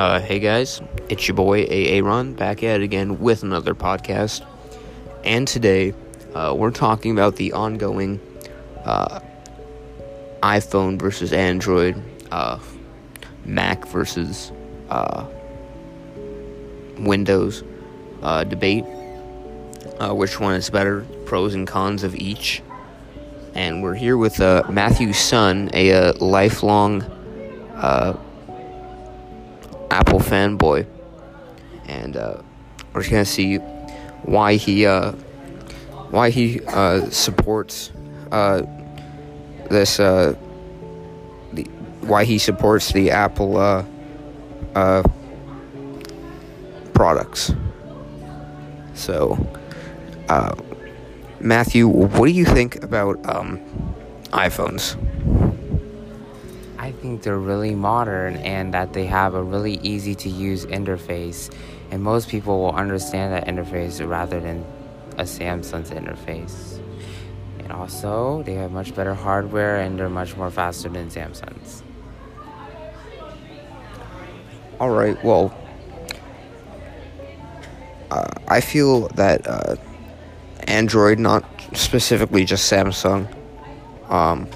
Uh, hey guys, it's your boy AA Ron back at it again with another podcast. And today, uh, we're talking about the ongoing uh, iPhone versus Android, uh, Mac versus uh, Windows uh, debate. which one is better? Pros and cons of each. And we're here with Matthew Sun, a lifelong Apple fanboy, and uh, we're just gonna see why he uh, why he uh, supports uh, this uh, the why he supports the Apple uh, products. So, Matthew, what do you think about um, iPhones? I think they're really modern and that they have a really easy to use interface. And most people will understand that interface rather than a Samsung's interface. And also, they have much better hardware and they're much more faster than Samsung's. All right, well, uh, I feel that uh, Android, not specifically just Samsung, um,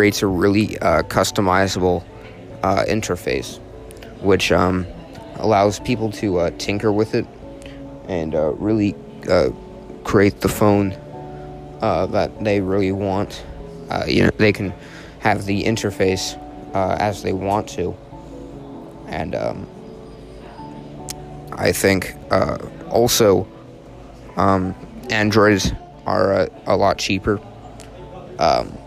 creates a really uh, customizable uh, interface, which um, allows people to uh, tinker with it and uh, really uh, create the phone that they really want. you know, they can have the interface as they want to, and um, I think also um, Androids are a lot cheaper. Um,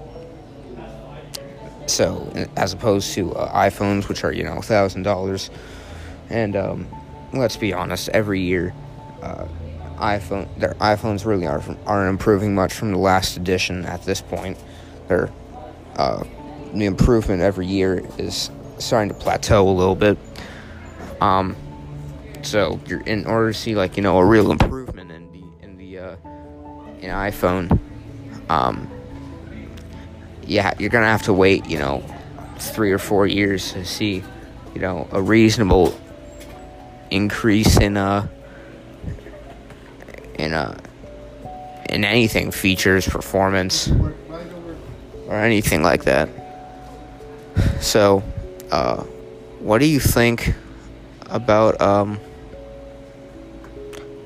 so, as opposed to uh, iPhones, which are, you know, $1,000. And um, let's be honest, every year, uh, iPhone, their iPhones really are aren't improving much from the last edition at this point. Their uh, the improvement every year is starting to plateau a little bit. Um, so you're in order to see like you know a real improvement in the in the uh, in iPhone, um, yeah, you're gonna have to wait, you know, three or four years to see, you know, a reasonable increase in uh in uh in anything features, performance, or anything like that. So, uh, what do you think about um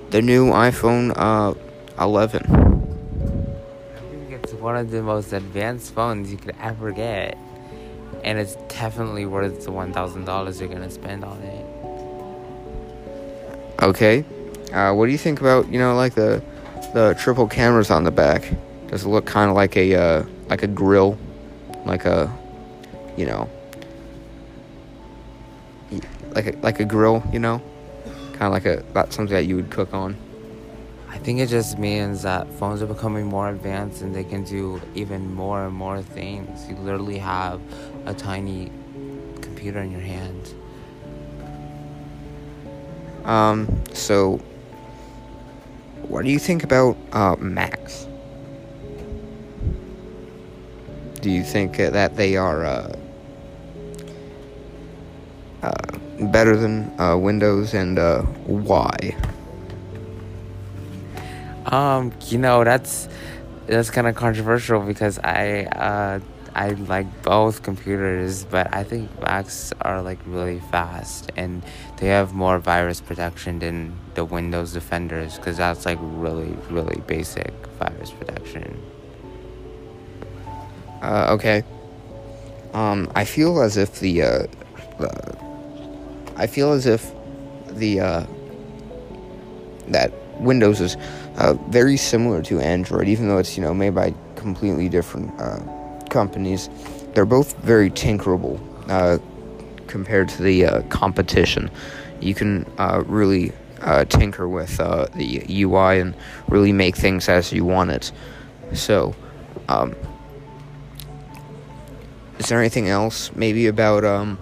the new iPhone uh 11? One of the most advanced phones you could ever get. And it's definitely worth the $1,000 you're going to spend on it. Okay. Uh, what do you think about, you know, like the the triple cameras on the back? Does it look kind of like a uh, like a grill, like a, you know, like a like a grill, you know, kind of like a that's something that you would cook on. I think it just means that phones are becoming more advanced and they can do even more and more things. You literally have a tiny computer in your hand. Um, so what do you think about uh, Macs? Do you think that they are uh, uh, better than uh, Windows and uh, why? Um, you know, that's that's kind of controversial because I uh I like both computers, but I think Macs are like really fast and they have more virus protection than the Windows Defenders because that's like really really basic virus protection. Uh, okay. Um, I feel as if the, uh, the I feel as if the uh, that Windows is uh, very similar to Android, even though it's you know made by completely different uh, companies. They're both very tinkerable uh, compared to the uh, competition. You can uh, really uh, tinker with the UI and really make things as you want it. So, um, is there anything else maybe about um,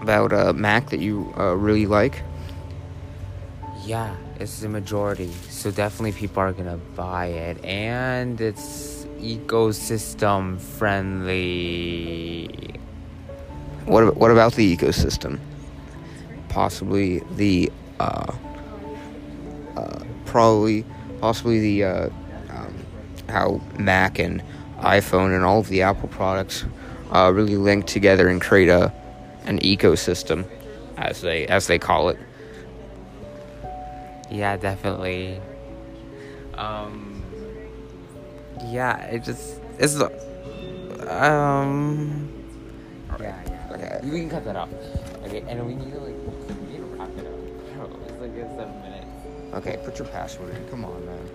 about Mac that you really like? Yeah, it's the majority. So definitely people are gonna buy it, and it's ecosystem friendly. what what about the ecosystem? Possibly the uh, uh, probably possibly the uh, um, how Mac and iPhone and all of the Apple products uh, really link together and create a an ecosystem, as they as they call it. Yeah, definitely. Um, yeah, it just it's um. Yeah, yeah. Okay. We can cut that off. Okay, and we need to like we need to wrap it up. It's like it's seven minutes. Okay, put your password in. Come on, man.